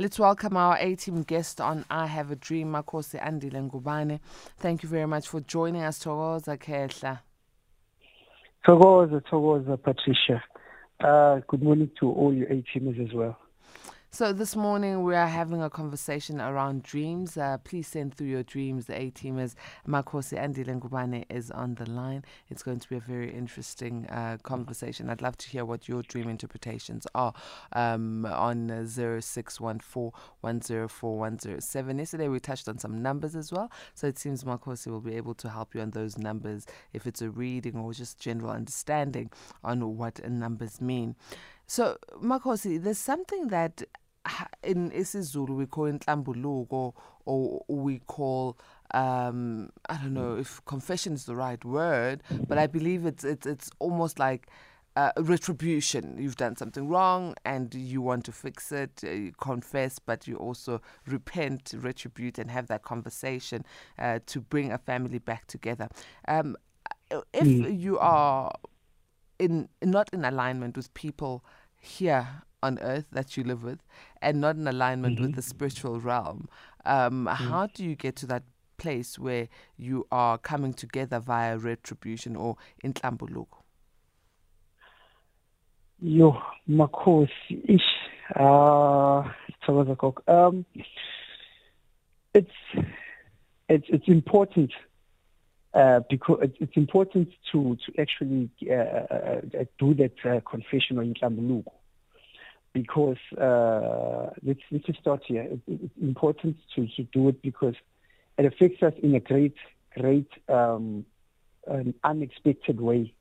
Let's welcome our A-team guest on I Have a Dream, Makhosi Andile Ngubane. Thank you very much for joining us, Thokoza Khehla. Thokoza, Thokoza, Patricia. Uh, good morning to all your A-teamers as well. So this morning we are having a conversation around dreams. Uh, please send through your dreams. The A-teamers, Makhosi and Ngubane is on the line. It's going to be a very interesting uh, conversation. I'd love to hear what your dream interpretations are um, on uh, 0614 Yesterday we touched on some numbers as well. So it seems Makhosi will be able to help you on those numbers if it's a reading or just general understanding on what numbers mean. So, Makhosi, there's something that in isiZulu we call inhlambuluko or we call um, I don't know if confession is the right word, but I believe it's it's it's almost like uh, retribution. You've done something wrong and you want to fix it, uh, you confess, but you also repent, retribute, and have that conversation uh, to bring a family back together. Um, if mm. you are in not in alignment with people here on earth that you live with and not in alignment mm-hmm. with the spiritual realm um, mm. how do you get to that place where you are coming together via retribution or inhlambuluko yo makhosi ish uh um it's it's it's important uh, because it's important to to actually uh, uh, do that uh, confession or inhlambuluko because uh, let's let's just start here. It, it's important to, to do it because it affects us in a great great um, an unexpected way.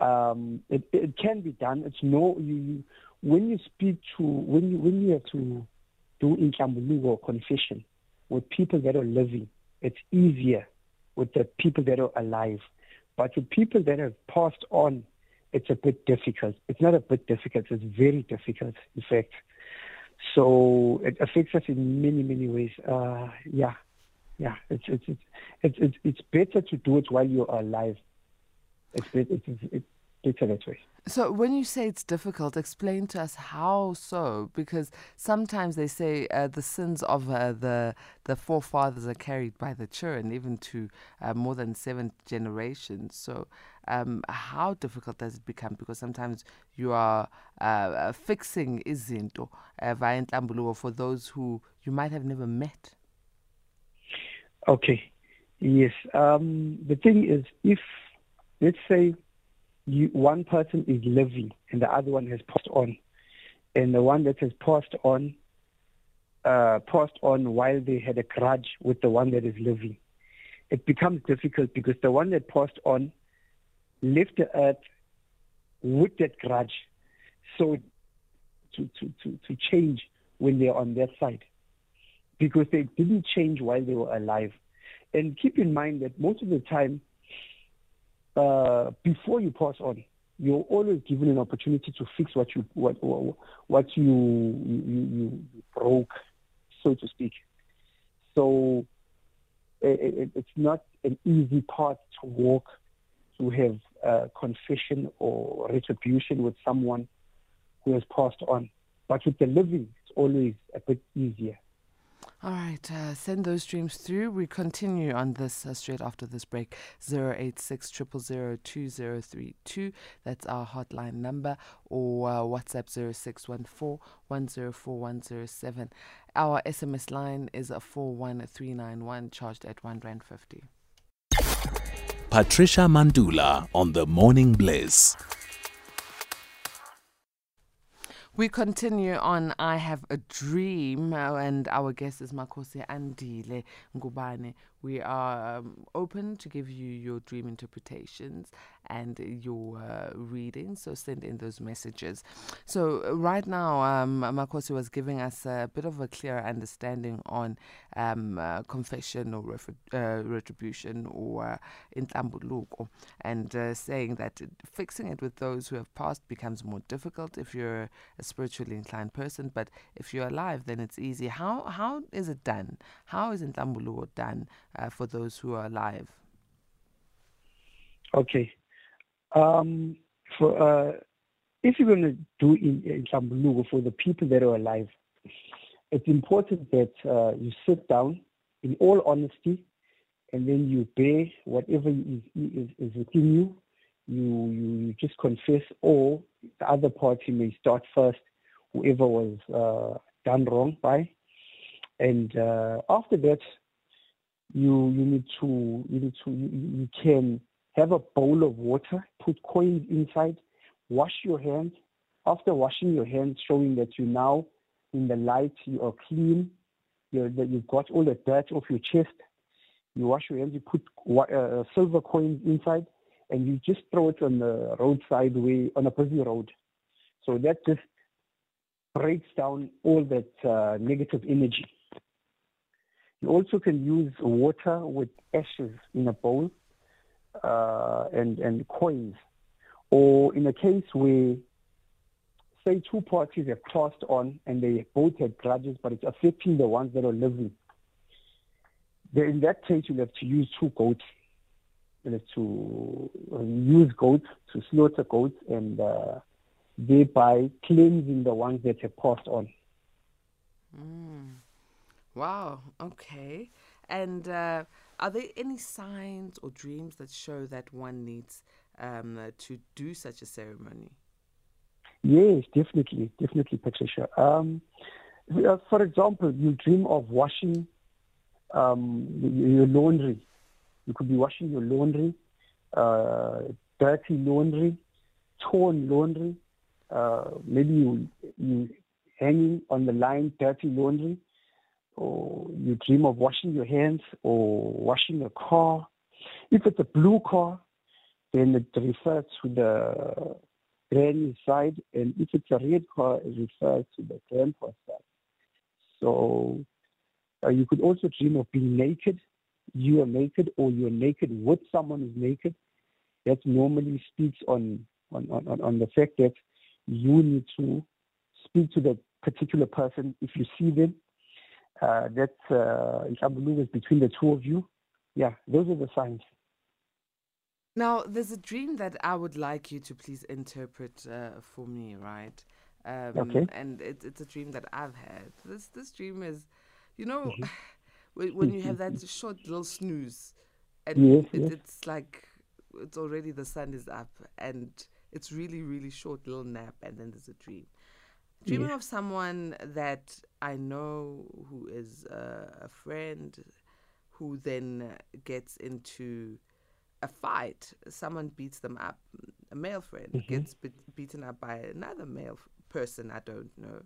Um, it, it can be done. It's no you, you when you speak to when you when you have to do inhlambuluko or confession with people that are living, it's easier with the people that are alive. But with people that have passed on, it's a bit difficult. It's not a bit difficult, it's very difficult, in fact. So it affects us in many, many ways. Uh, yeah, yeah. It's, it's, it's, it's, it's better to do it while you're alive. It's, it's, it's better that way. So, when you say it's difficult, explain to us how so, because sometimes they say uh, the sins of uh, the the forefathers are carried by the children, even to uh, more than seven generations. So, um, how difficult does it become? Because sometimes you are uh, uh, fixing izinto uh, via for those who you might have never met. Okay. Yes. Um, the thing is, if let's say you, one person is living and the other one has passed on, and the one that has passed on uh, passed on while they had a grudge with the one that is living. It becomes difficult because the one that passed on left the earth with that grudge, so to, to, to, to change when they're on that side because they didn't change while they were alive. And keep in mind that most of the time, uh, before you pass on, you're always given an opportunity to fix what you what what you you, you broke, so to speak. So it, it's not an easy path to walk to have confession or retribution with someone who has passed on. But with the living, it's always a bit easier. All right, uh, send those dreams through. We continue on this uh, straight after this break. 086 2032. That's our hotline number, or uh, WhatsApp 0614 104107. Our SMS line is a 41391, charged at 1 Rand 50. Patricia Mandula on the Morning Bliss. We continue on I Have a Dream, uh, and our guest is Makhosi Andile Ngubane. We are um, open to give you your dream interpretations and your uh, readings, so send in those messages. So, uh, right now, um, Makhosi was giving us a bit of a clear understanding on um, uh, confession or uh, retribution or uh, and uh, saying that fixing it with those who have passed becomes more difficult if you're a spiritually inclined person, but if you're alive, then it's easy. How, how is it done? How is inhlambuluko done? Uh, for those who are alive? Okay. Um, for uh, if you're going to do in, in for the people that are alive, it's important that uh, you sit down in all honesty and then you bear whatever is, is, is within you. You, you just confess, or the other party may start first, whoever was uh, done wrong by. And uh, after that, you you need to you need to you, you can have a bowl of water, put coins inside, wash your hands. After washing your hands, showing that you now in the light, you are clean, you that you've got all the dirt off your chest. You wash your hands, you put uh, silver coins inside, and you just throw it on the roadside way on a busy road. So that just breaks down all that uh, negative energy. You also can use water with ashes in a bowl uh, and, and coins. Or in a case where, say, two parties have crossed on and they both had grudges, but it's affecting the ones that are living. Then in that case, you'll have to use two goats. You'll have to uh, use goats to slaughter goats and uh, thereby cleansing the ones that have passed on. Mm. Wow. Okay. And uh, are there any signs or dreams that show that one needs um, to do such a ceremony? Yes, definitely, definitely, Patricia. Um, for example, you dream of washing um, your laundry. You could be washing your laundry, uh, dirty laundry, torn laundry. Uh, maybe you you hanging on the line, dirty laundry or you dream of washing your hands or washing a car. If it's a blue car, then it refers to the granny side, and if it's a red car, it refers to the grandpa side. So uh, you could also dream of being naked. You are naked, or you're naked with someone who's naked. That normally speaks on on, on, on the fact that you need to speak to that particular person if you see them uh, that uh, is between the two of you. Yeah, those are the signs. Now, there's a dream that I would like you to please interpret uh, for me, right? Um, okay. And it, it's a dream that I've had. This this dream is, you know, mm-hmm. when you have that short little snooze, and yes, it, yes. it's like it's already the sun is up, and it's really really short little nap, and then there's a dream. Dreaming yeah. of someone that I know who is a friend who then gets into a fight. Someone beats them up. A male friend mm-hmm. gets be- beaten up by another male f- person I don't know.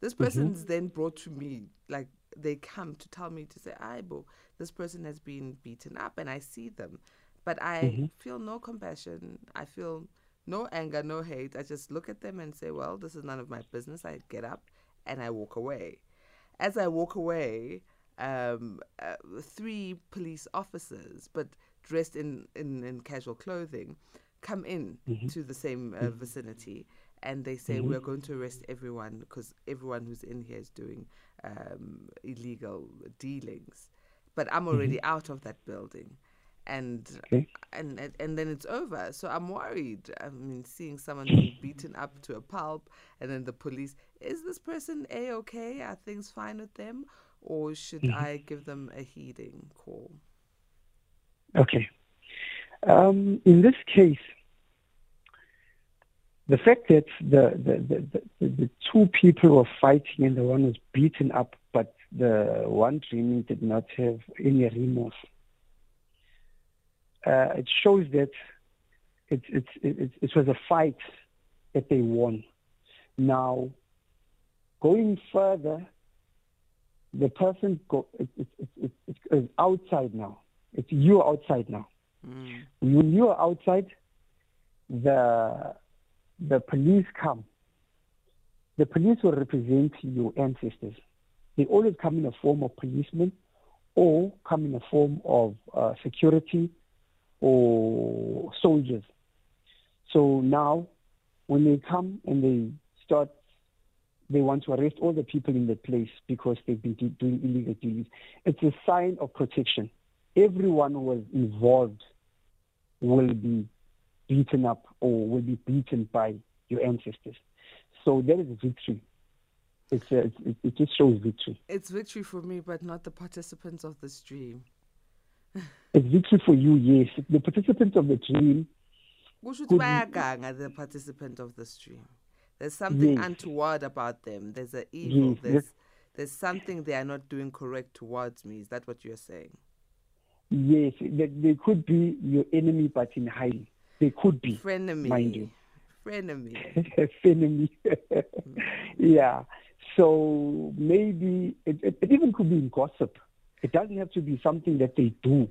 This person's mm-hmm. then brought to me, like they come to tell me to say, Aibo, this person has been beaten up, and I see them. But I mm-hmm. feel no compassion. I feel no anger, no hate. I just look at them and say, well, this is none of my business. I get up and I walk away. As I walk away, um, uh, three police officers, but dressed in, in, in casual clothing, come in mm-hmm. to the same uh, mm-hmm. vicinity and they say, mm-hmm. We're going to arrest everyone because everyone who's in here is doing um, illegal dealings. But I'm already mm-hmm. out of that building and okay. and, and then it's over. So I'm worried. I mean, seeing someone being beaten up to a pulp, and then the police. Is this person a okay? Are things fine with them, or should mm-hmm. I give them a heeding call? Okay. Um, in this case, the fact that the the, the, the, the two people were fighting and the one was beaten up, but the one dreaming did not have any remorse uh, it shows that it, it, it, it was a fight that they won. Now, going further, the person go, it, it, it, is outside now. It's you outside now. Mm. When you are outside, the the police come. The police will represent your ancestors. They always come in a form of policemen or come in a form of uh, security or soldiers. So now, when they come and they start, they want to arrest all the people in the place because they've been de- doing illegal deals. It's a sign of protection. Everyone who was involved will be beaten up or will be beaten by your ancestors. So there is victory. it's, uh, it, it just shows victory. It's victory for me, but not the participants of the stream. Victory for you, yes. The participants of the dream, Could- the participant of the stream there's something Yes. untoward about them there's an evil Yes, there's yes. there's something they are not doing correct towards me is that what you're saying yes, they, they could be your enemy, but in hiding. They could be. frenemy Mind you. frenemy enemy. Mm. yeah. So maybe it, it, it even could be in gossip. It doesn't have to be something that they do.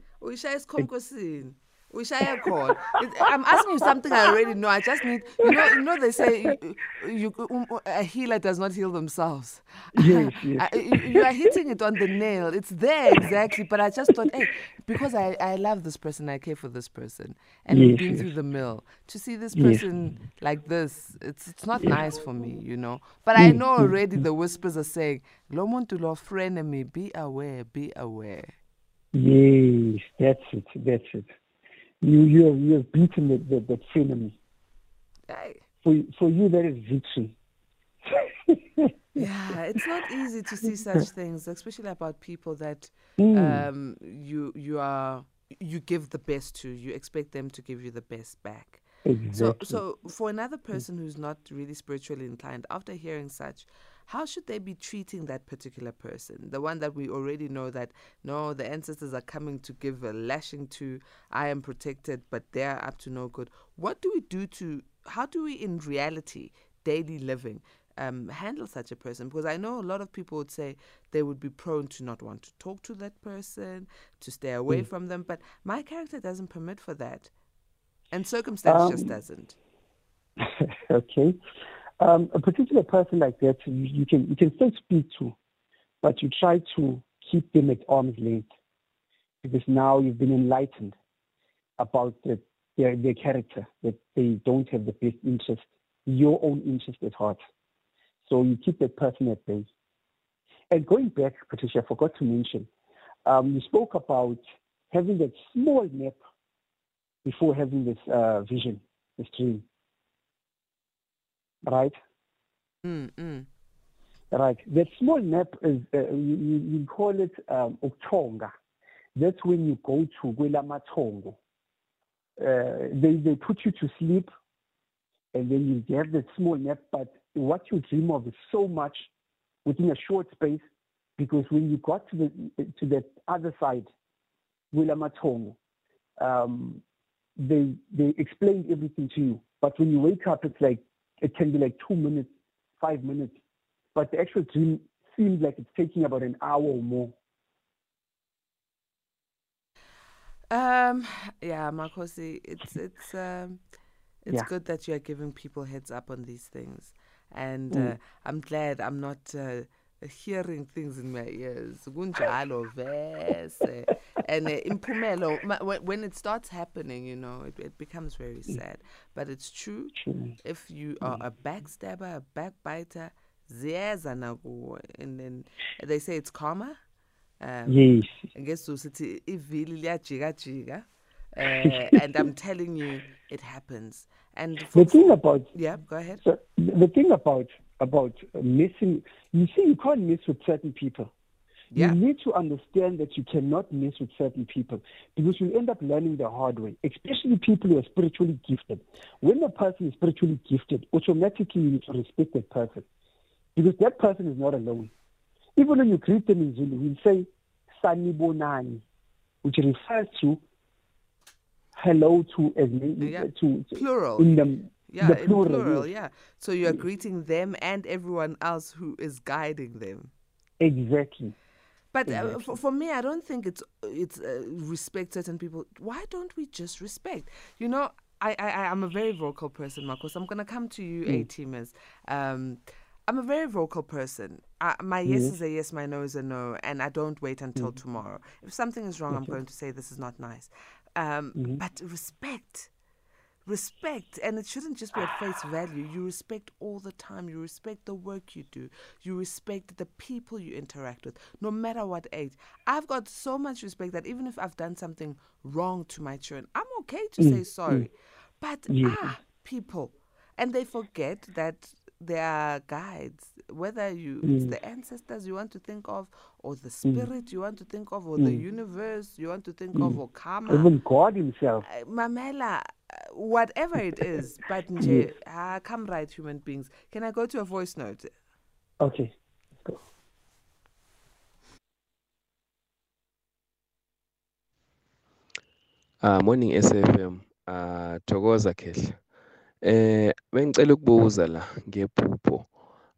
Khona It- i'm asking you something i already know i just need you know you know they say you, you, um, a healer does not heal themselves Yes, yes. You are hitting it on the nail it's there exactly but i just thought hey because i i love this person i care for this person and Yes, been yes. through the mill to see this Yes. person like this it's it's not nice for me you know but i know already the whispers are saying lo muntu lo frenemy be aware be aware Yes, that's it. That's it. You you have, you have beaten the, the, the enemy. Hey. For for you, that is victory. Yeah, it's not easy to see such things, especially about people that Mm. um, you you are you give the best to. You expect them to give you the best back. exactly. So, so for another person who's not really spiritually inclined, after hearing such, how should they be treating that particular person? The one that we already know that no, the ancestors are coming to give a lashing to. I am protected, but they're up to no good. What do we do to? How do we, in reality, daily living, um, handle such a person? Because I know a lot of people would say they would be prone to not want to talk to that person, to stay away from them. But my character doesn't permit for that, and circumstance just Um, doesn't. okay. Um, a particular person like that, you, can you can still speak to, but you try to keep them at arm's length because now you've been enlightened about the, their their character that they don't have the best interest, your own interest at heart. So you keep that person at bay. And going back, Patricia, I forgot to mention, um, you spoke about having that small nap before having this uh, vision, this dream right? Mm, mm. Right. That small nap is, uh, you, you call it um, ukuchonga. That's when you go to kwelamathongo. Uh, they, they put you to sleep and then you have that small nap, but what you dream of is so much within a short space because when you got to the to that other side, Wilamatongo, um, they they explained everything to you. But when you wake up, it's like it can be like two minutes, five minutes, but the actual dream seems like it's taking about an hour or more. Um, yeah, Makhosi, it's it's um, it's Yeah. good that you are giving people heads up on these things, and uh, Mm. I'm glad I'm not uh, hearing things in my ears. Kunjalo vese. and uh, impumelo, when- it starts happening, you know, it, it becomes very sad. But it's true. If you are a backstabber, a backbiter, ziyeza nakuwe. and then they say it's karma. Um, Yes. ngesuku sithi ivili liyajikajika uh, and i'm telling you it happens and The thing about yeah go ahead so the thing about about missing. you see, you can't miss with certain people. Yeah. You need to understand that you cannot mess with certain people because you'll end up learning the hard way, especially people who are spiritually gifted. When a person is spiritually gifted, automatically you need to respect that person because that person is not alone. Even when you greet them in Zulu, we'll say Sanibonani, which refers to hello to as many Yeah. to, to Plural. in the yeah the in plural, plural yes. yeah so you're greeting them and everyone else who is guiding them exactly. But uh, for, for me, I don't think it's it's uh, respect certain people. Why don't we just respect? You know, I I I'm a very vocal person, Marcos. I'm gonna come to you, A teamers. Um, I'm a very vocal person. I, my yes is a yes, my no is a no, and I don't wait until tomorrow. If something is wrong, I'm going to say this is not nice. Um, But respect respect and it shouldn't just be at face value. You respect all the time. You respect the work you do. You respect the people you interact with no matter what age. I've got so much respect that even if i've done something wrong to my children i'm okay to say sorry. But Yes. ah people and they forget that they are guides whether you it's the ancestors you want to think of, or the spirit you want to think of, or the universe you want to think of, or karma. Even God Himself. Uh, Mamela, uh, whatever it is, but nje, ah, come right, human beings. Can I go to a voice note? Okay, let's go. Ah morning SFM. Ah Thokoza Khehla. Eh bengicela ukubuza la ngephupho.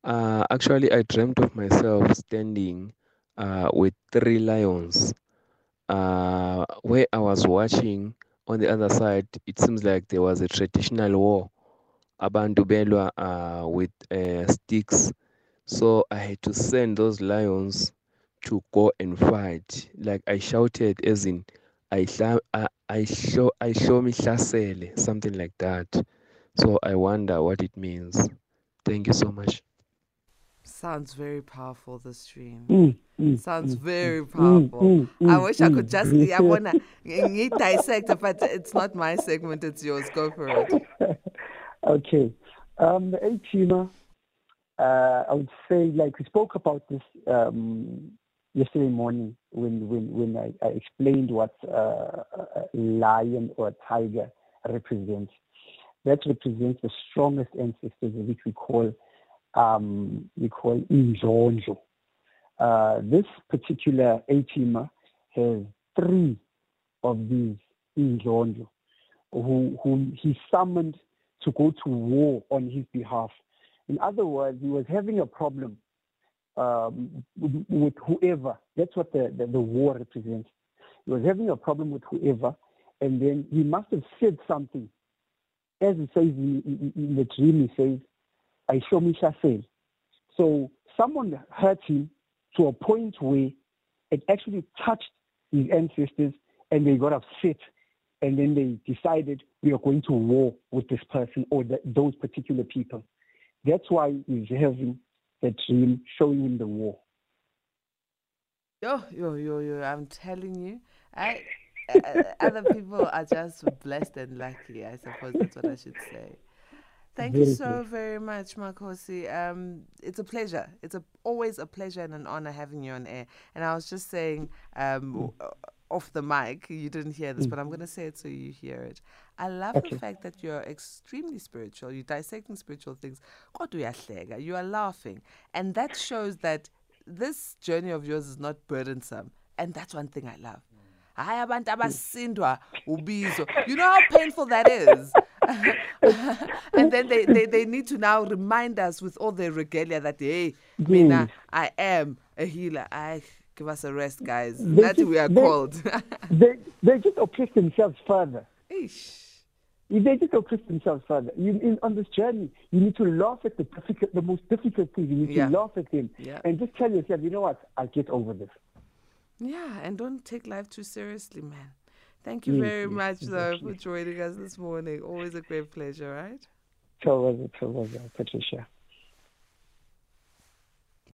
Uh, actually, I dreamt of myself standing uh, with three lions. Uh, where I was watching on the other side, it seems like there was a traditional war. Abantu belwa uh, with uh, sticks. So I had to send those lions to go and fight. Like I shouted, as in, I I I show I show me something like that. So I wonder what it means. Thank you so much. Sounds very powerful, the stream. Mm, mm, Sounds mm, very mm, powerful. mm, I mm, wish I could mm. just, I wanna ngi- dissect, but it's not my segment, it's yours. Go for it. Okay. Um, the A-teamer, uh, I would say, like we spoke about this um, yesterday morning when when when I, I explained what uh, a lion or a tiger represents. That represents the strongest ancestors, which we call um, we call Injonjo. Uh, this particular A-teamer has three of these Injonjo who, whom he summoned to go to war on his behalf. In other words, he was having a problem um, with, with whoever. That's what the, the, the war represents. He was having a problem with whoever, and then he must have said something. As he says in, in, in the dream, he says, I show me Shasel. So someone hurt him to a point where it actually touched his ancestors and they got upset and then they decided we are going to war with this person or the, those particular people. That's why he's having the dream showing him the war. Yo, yo, yo, yo, I'm telling you, I, uh, other people are just blessed and lucky, I suppose that's what I should say. Thank you so good. very much, Makhosi. Um, it's a pleasure. It's a, always a pleasure and an honor having you on air. And I was just saying um, uh, off the mic, you didn't hear this, but I'm going to say it so you hear it. I love the fact that you're extremely spiritual. You're dissecting spiritual things. You are laughing. And that shows that this journey of yours is not burdensome. And that's one thing I love. Abasindwa ubizo. You know how painful that is. and then they, they, they need to now remind us with all their regalia that hey, Mina, I am a healer. I give us a rest, guys. They That's just- we are they- called. They, they just oppress themselves further. Eesh. They just oppress themselves further. You, in, on this journey, you need to laugh at the difficult, the most difficult things. You need Yeah. to laugh at them Yeah. and just tell yourself, you know what, I'll get over this. Yeah, and don't take life too seriously, man. Thank you very much, though, for joining us this morning. Always a great pleasure, right? Tell us, tell us, Patricia.